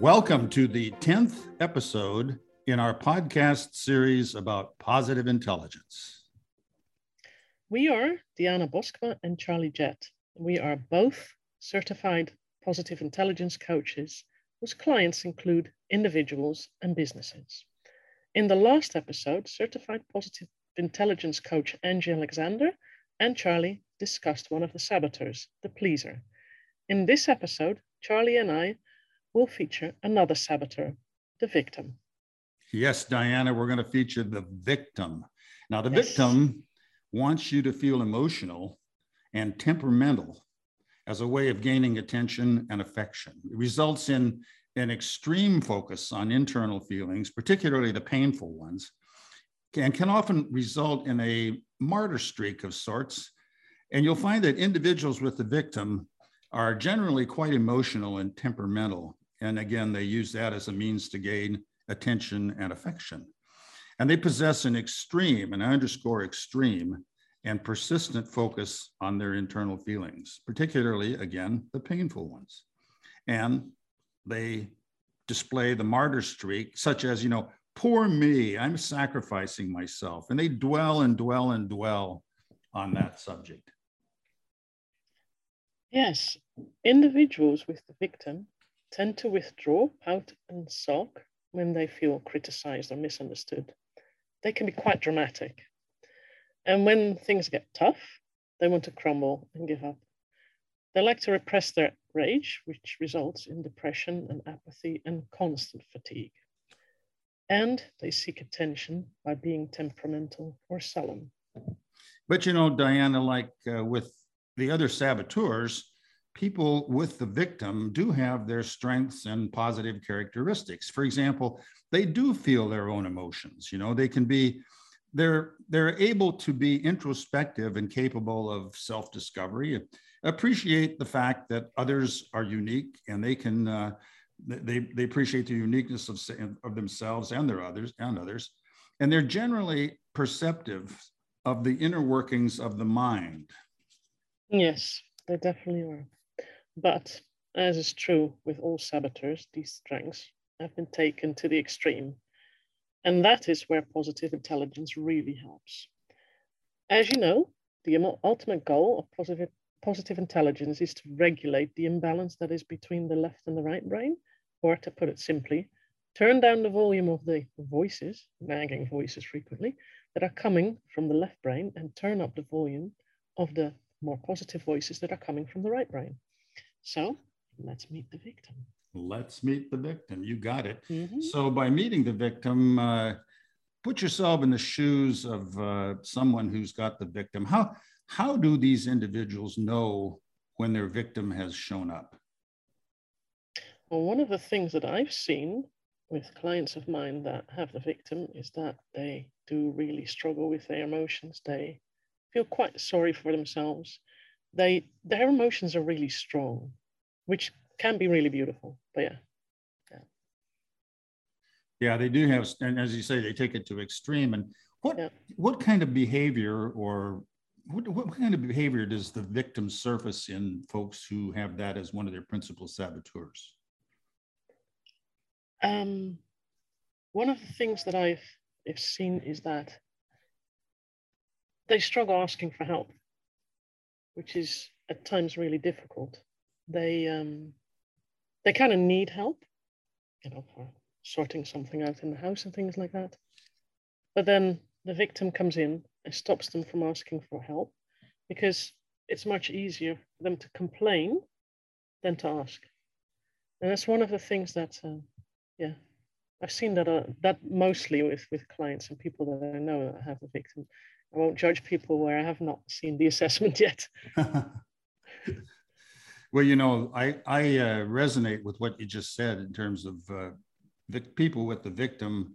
Welcome to the 10th episode in our podcast series about positive intelligence. We are Diana Boskma and Charlie Jett. We are both certified positive intelligence coaches whose clients include individuals and businesses. In the last episode, certified positive intelligence coach Angie Alexander and Charlie discussed one of the saboteurs, the pleaser. In this episode, Charlie and I will feature another saboteur, the victim. Yes, Diana, we're going to feature the victim. Now, the yes. victim wants you to feel emotional and temperamental as a way of gaining attention and affection. It results in an extreme focus on internal feelings, particularly the painful ones, and can often result in a martyr streak of sorts. And you'll find that individuals with the victim are generally quite emotional and temperamental. And again, they use that as a means to gain attention and affection. And they possess an extreme, and I underscore extreme, and persistent focus on their internal feelings, particularly, again, the painful ones. And they display the martyr streak, such as, you know, poor me, I'm sacrificing myself. And they dwell and dwell and dwell on that subject. Yes, individuals with the victim tend to withdraw, pout, and sulk when they feel criticized or misunderstood. They can be quite dramatic. And when things get tough, they want to crumble and give up. They like to repress their rage, which results in depression and apathy and constant fatigue. And they seek attention by being temperamental or sullen. But you know, Diana, like uh, with the other saboteurs, people with the victim do have their strengths and positive characteristics. For example, they do feel their own emotions. You know, they can be, they're they're able to be introspective and capable of self-discovery. Appreciate the fact that others are unique and they can uh, they they appreciate the uniqueness of of themselves and their others and others, and they're generally perceptive of the inner workings of the mind. Yes, they definitely are. But as is true with all saboteurs, these strengths have been taken to the extreme. And that is where positive intelligence really helps. As you know, the ultimate goal of positive, positive intelligence is to regulate the imbalance that is between the left and the right brain, or to put it simply, turn down the volume of the voices, nagging voices frequently, that are coming from the left brain and turn up the volume of the more positive voices that are coming from the right brain. So let's meet the victim. Let's meet the victim. You got it. Mm-hmm. So by meeting the victim, uh, put yourself in the shoes of uh, someone who's got the victim. How how do these individuals know when their victim has shown up? Well, one of the things that I've seen with clients of mine that have the victim is that they do really struggle with their emotions. They feel quite sorry for themselves they their emotions are really strong, which can be really beautiful. But yeah. Yeah, yeah they do have, and as you say, they take it to extreme. And what yeah. what kind of behavior or what, what kind of behavior does the victim surface in folks who have that as one of their principal saboteurs? Um, one of the things that I've, I've seen is that they struggle asking for help which is at times really difficult. They um, they kind of need help, you know, for sorting something out in the house and things like that. But then the victim comes in and stops them from asking for help because it's much easier for them to complain than to ask. And that's one of the things that, uh, yeah, I've seen that uh, that mostly with with clients and people that I know that have a victim. I won't judge people where I have not seen the assessment yet. well, you know, I, I uh, resonate with what you just said in terms of uh, the people with the victim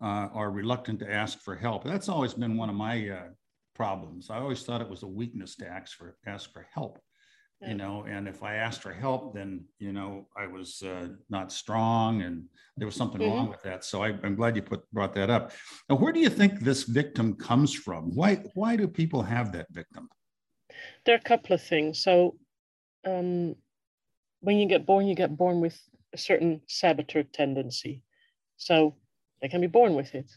uh, are reluctant to ask for help. That's always been one of my uh, problems. I always thought it was a weakness to ask for ask for help you know and if i asked for help then you know i was uh, not strong and there was something mm-hmm. wrong with that so I, am glad you put brought that up now where do you think this victim comes from why why do people have that victim there are a couple of things so um, when you get born you get born with a certain saboteur tendency. So they can be born with it.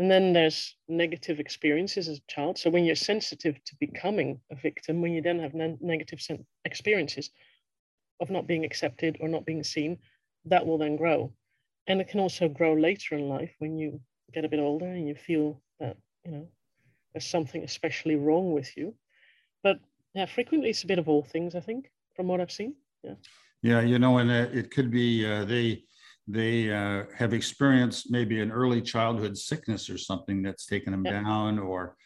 And then there's negative experiences as a child. So when you're sensitive to becoming a victim, when you then have ne- negative experiences of not being accepted or not being seen, that will then grow. And it can also grow later in life when you get a bit older and you feel that, you know, there's something especially wrong with you. But yeah, frequently it's a bit of all things, I think, from what I've seen. Yeah. Yeah, you know, and uh, it could be uh, they they uh, have experienced maybe an early childhood sickness or something that's taken them yeah. down, or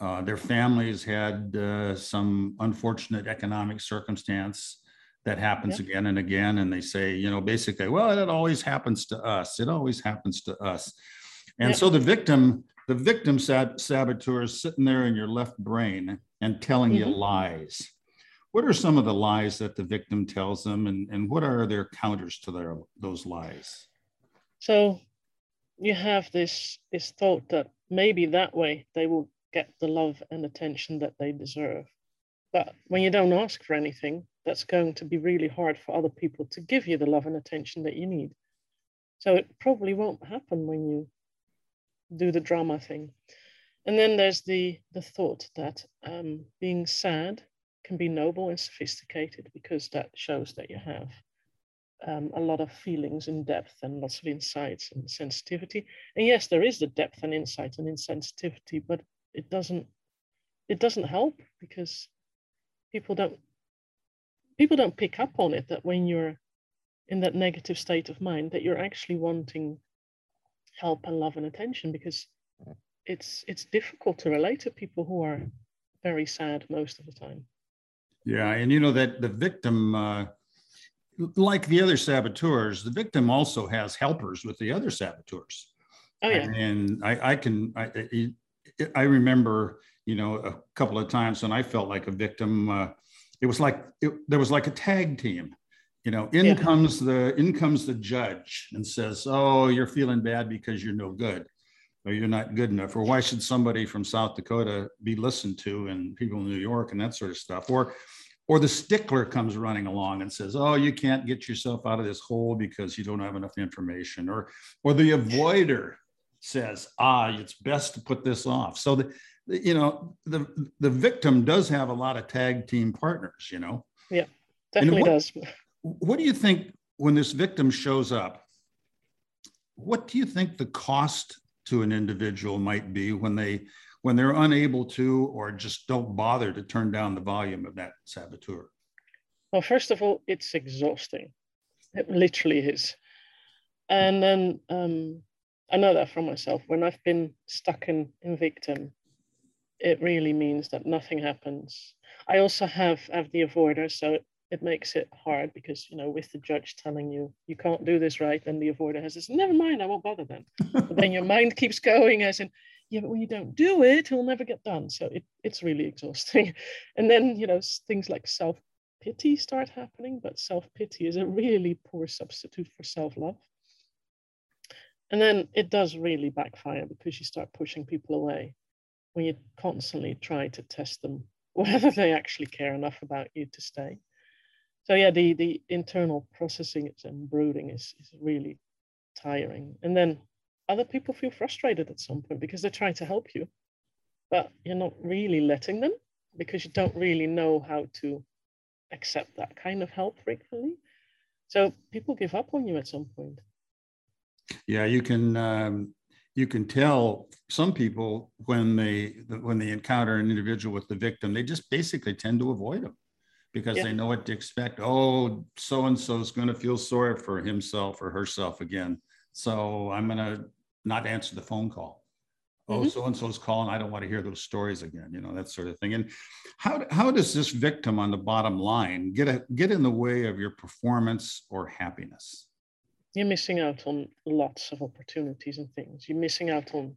uh, their families had uh, some unfortunate economic circumstance that happens yeah. again and again, and they say, you know, basically, well, it always happens to us. It always happens to us, and yeah. so the victim, the victim sab- saboteur is sitting there in your left brain and telling mm-hmm. you lies what are some of the lies that the victim tells them and, and what are their counters to their those lies? So you have this this thought that maybe that way they will get the love and attention that they deserve. But when you don't ask for anything that's going to be really hard for other people to give you the love and attention that you need. So it probably won't happen when you do the drama thing. And then there's the the thought that um, being sad can be noble and sophisticated because that shows that you have um, a lot of feelings in depth and lots of insights and sensitivity. And yes, there is the depth and insight and insensitivity, but it doesn't it doesn't help because people don't people don't pick up on it that when you're in that negative state of mind that you're actually wanting help and love and attention because it's it's difficult to relate to people who are very sad most of the time. Yeah, and you know that the victim, uh, like the other saboteurs, the victim also has helpers with the other saboteurs. Oh yeah. And I, I can, I, I remember, you know, a couple of times when I felt like a victim. Uh, it was like it, there was like a tag team. You know, in yeah. comes the in comes the judge and says, "Oh, you're feeling bad because you're no good." Or you're not good enough, or why should somebody from South Dakota be listened to and people in New York and that sort of stuff, or or the stickler comes running along and says, "Oh, you can't get yourself out of this hole because you don't have enough information," or or the avoider says, "Ah, it's best to put this off." So the, you know the the victim does have a lot of tag team partners. You know. Yeah, definitely what, does. What do you think when this victim shows up? What do you think the cost to an individual might be when they when they're unable to or just don't bother to turn down the volume of that saboteur? Well, first of all, it's exhausting. It literally is. And then um, I know that from myself. When I've been stuck in, in victim, it really means that nothing happens. I also have, have the avoider, so it makes it hard because you know with the judge telling you you can't do this right and the avoider has this never mind i won't bother then. But then your mind keeps going as in yeah but when you don't do it it'll never get done. So it, it's really exhausting. And then you know things like self-pity start happening but self-pity is a really poor substitute for self-love. And then it does really backfire because you start pushing people away when you constantly try to test them whether they actually care enough about you to stay so yeah, the the internal processing and brooding is, is really tiring. And then other people feel frustrated at some point because they're trying to help you, but you're not really letting them because you don't really know how to accept that kind of help frequently. So people give up on you at some point. Yeah, you can um, you can tell some people when they when they encounter an individual with the victim, they just basically tend to avoid them because yeah. they know what to expect. Oh, so and so is going to feel sorry for himself or herself again. So I'm going to not answer the phone call. Oh, mm-hmm. so and so's calling. I don't want to hear those stories again. You know that sort of thing. And how how does this victim on the bottom line get a, get in the way of your performance or happiness? You're missing out on lots of opportunities and things. You're missing out on,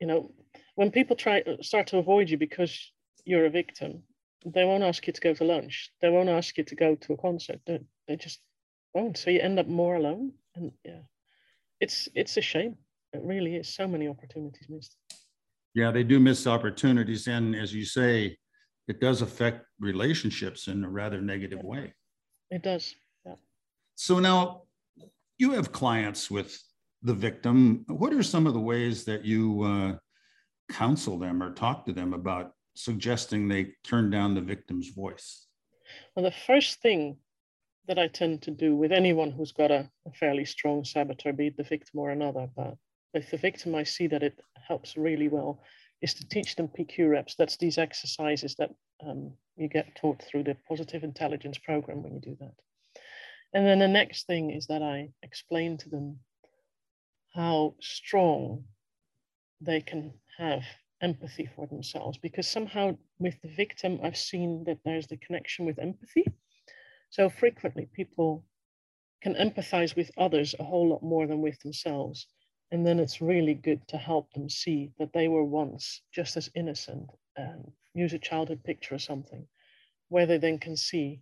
you know, when people try start to avoid you because you're a victim they won't ask you to go to lunch. They won't ask you to go to a concert. They, they just won't. So you end up more alone. And yeah, it's it's a shame. It really is. So many opportunities missed. Yeah, they do miss opportunities, and as you say, it does affect relationships in a rather negative yeah. way. It does. Yeah. So now you have clients with the victim. What are some of the ways that you uh, counsel them or talk to them about suggesting they turn down the victim's voice? Well, the first thing that I tend to do with anyone who's got a, a fairly strong saboteur, be it the victim or another, but with the victim, I see that it helps really well, is to teach them PQ reps. That's these exercises that um, you get taught through the positive intelligence program when you do that. And then the next thing is that I explain to them how strong they can have empathy for themselves because somehow with the victim i've seen that there's the connection with empathy. So frequently people can empathize with others a whole lot more than with themselves. And then it's really good to help them see that they were once just as innocent and use a childhood picture or something where they then can see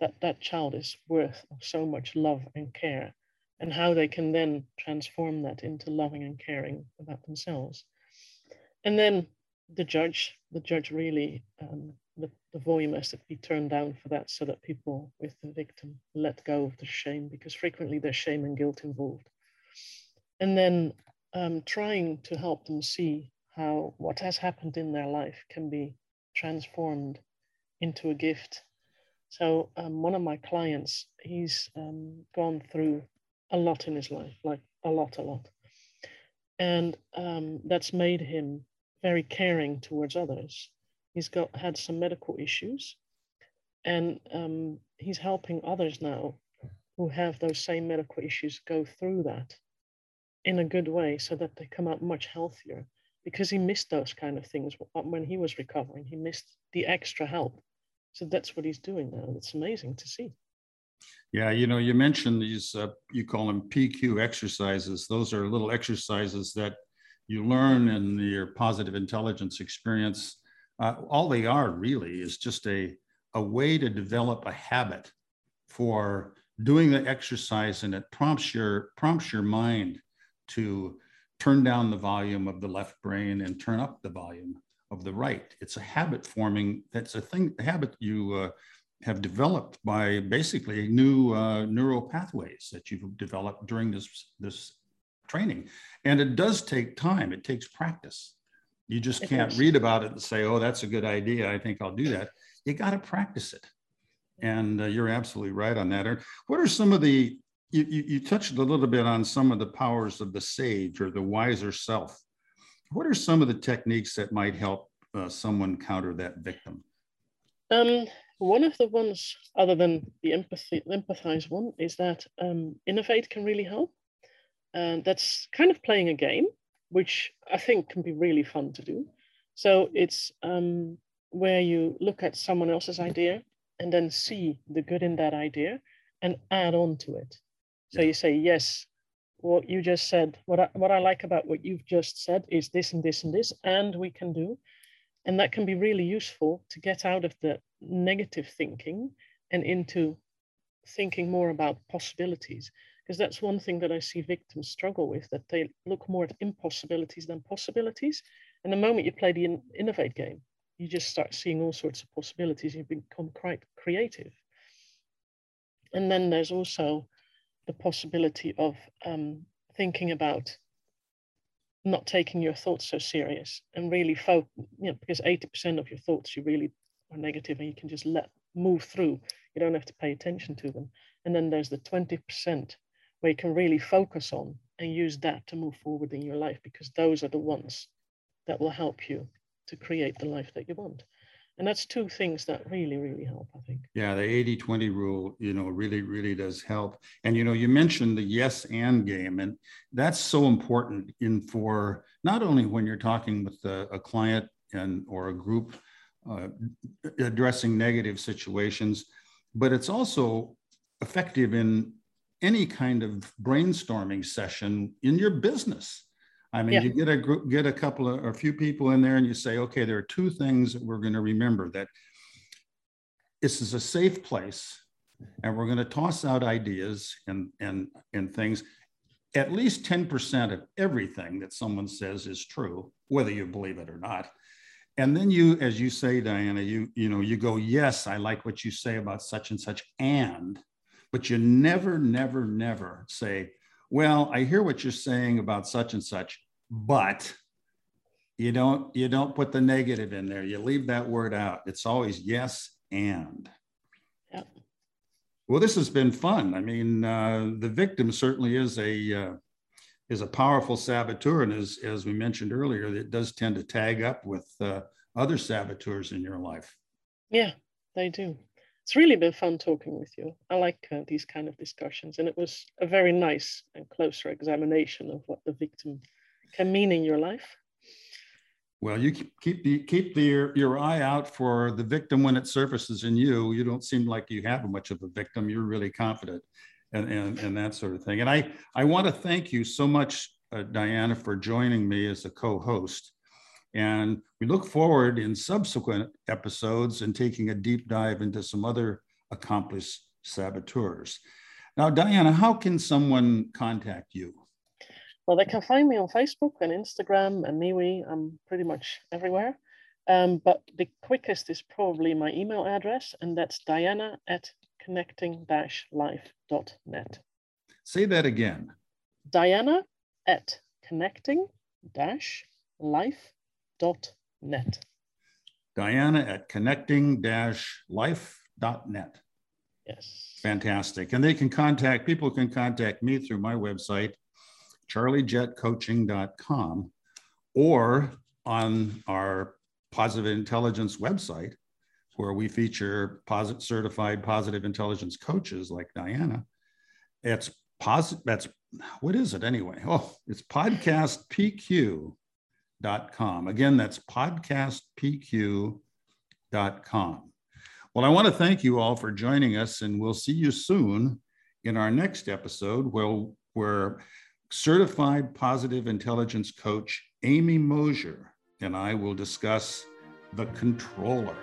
that that child is worth so much love and care and how they can then transform that into loving and caring about themselves and then the judge, the judge really, um, the, the volume has to be turned down for that so that people with the victim let go of the shame because frequently there's shame and guilt involved. And then um, trying to help them see how what has happened in their life can be transformed into a gift. So um, one of my clients, he's um, gone through a lot in his life, like a lot, a lot. And um, that's made him very caring towards others. He's got had some medical issues, and um, he's helping others now who have those same medical issues go through that in a good way, so that they come out much healthier. Because he missed those kind of things when he was recovering, he missed the extra help. So that's what he's doing now. It's amazing to see. Yeah, you know, you mentioned these, uh, you call them PQ exercises. Those are little exercises that you learn in your positive intelligence experience, uh, all they are really is just a, a way to develop a habit for doing the exercise and it prompts your prompts your mind to turn down the volume of the left brain and turn up the volume of the right. It's a habit forming. That's a thing, a habit you uh, have developed by basically new uh, neural pathways that you've developed during this this training. And it does take time, it takes practice. You just can't read about it and say, oh, that's a good idea. I think I'll do that. You got to practice it. And uh, you're absolutely right on that. What are some of the, you, you, you touched a little bit on some of the powers of the sage or the wiser self. What are some of the techniques that might help uh, someone counter that victim? Um, one of the ones, other than the empathy, empathize one, is that um, innovate can really help. And that's kind of playing a game, which I think can be really fun to do. So it's um, where you look at someone else's idea and then see the good in that idea and add on to it. So yeah. you say, yes, what you just said, what I, what I like about what you've just said is this and this and this, and we can do. And that can be really useful to get out of the negative thinking and into thinking more about possibilities because that's one thing that I see victims struggle with, that they look more at impossibilities than possibilities. And the moment you play the in- innovate game, you just start seeing all sorts of possibilities. You become quite creative. And then there's also the possibility of um, thinking about not taking your thoughts so serious and really focus, you know, because 80% of your thoughts you really are negative and you can just let move through. You don't have to pay attention to them. And then there's the 20% where you can really focus on and use that to move forward in your life because those are the ones that will help you to create the life that you want. And that's two things that really, really help, I think. Yeah, the 80 20 rule, you know, really, really does help. And, you know, you mentioned the yes and game, and that's so important in for not only when you're talking with a, a client and or a group uh, addressing negative situations, but it's also effective in any kind of brainstorming session in your business. I mean, yeah. you get a group, get a couple of, a few people in there and you say, okay, there are two things that we're going to remember that this is a safe place and we're going to toss out ideas and, and, and things. At least 10% of everything that someone says is true, whether you believe it or not. And then you, as you say, Diana, you, you know, you go, yes, I like what you say about such and such, and but you never, never, never say, well, I hear what you're saying about such and such, but you don't you don't put the negative in there. You leave that word out. It's always yes and. Yep. Well, this has been fun. I mean, uh, the victim certainly is a uh, is a powerful saboteur, and as as we mentioned earlier, it does tend to tag up with uh, other saboteurs in your life. Yeah, they do. It's really been fun talking with you. I like uh, these kind of discussions, and it was a very nice and closer examination of what the victim can mean in your life. Well, you keep the keep the, your, your eye out for the victim when it surfaces in you. You don't seem like you have much of a victim. You're really confident, and and, and that sort of thing. And I I want to thank you so much, uh, Diana, for joining me as a co-host. And we look forward in subsequent episodes and taking a deep dive into some other accomplished saboteurs. Now, Diana, how can someone contact you? Well, they can find me on Facebook and Instagram and MeWe. I'm pretty much everywhere. Um, but the quickest is probably my email address, and that's diana at connecting-life.net. Say that again. Diana at connecting-life.net. Diana at connecting-life.net. Yes. Fantastic. And they can contact, people can contact me through my website, charliejetcoaching.com, or on our Positive Intelligence website, where we feature posit- certified positive intelligence coaches like Diana. It's positive, that's what is it anyway? Oh, it's podcastpq.com. Again, that's podcastpq.com. Well, I want to thank you all for joining us, and we'll see you soon in our next episode where, where certified positive intelligence coach Amy Mosier and I will discuss the controller.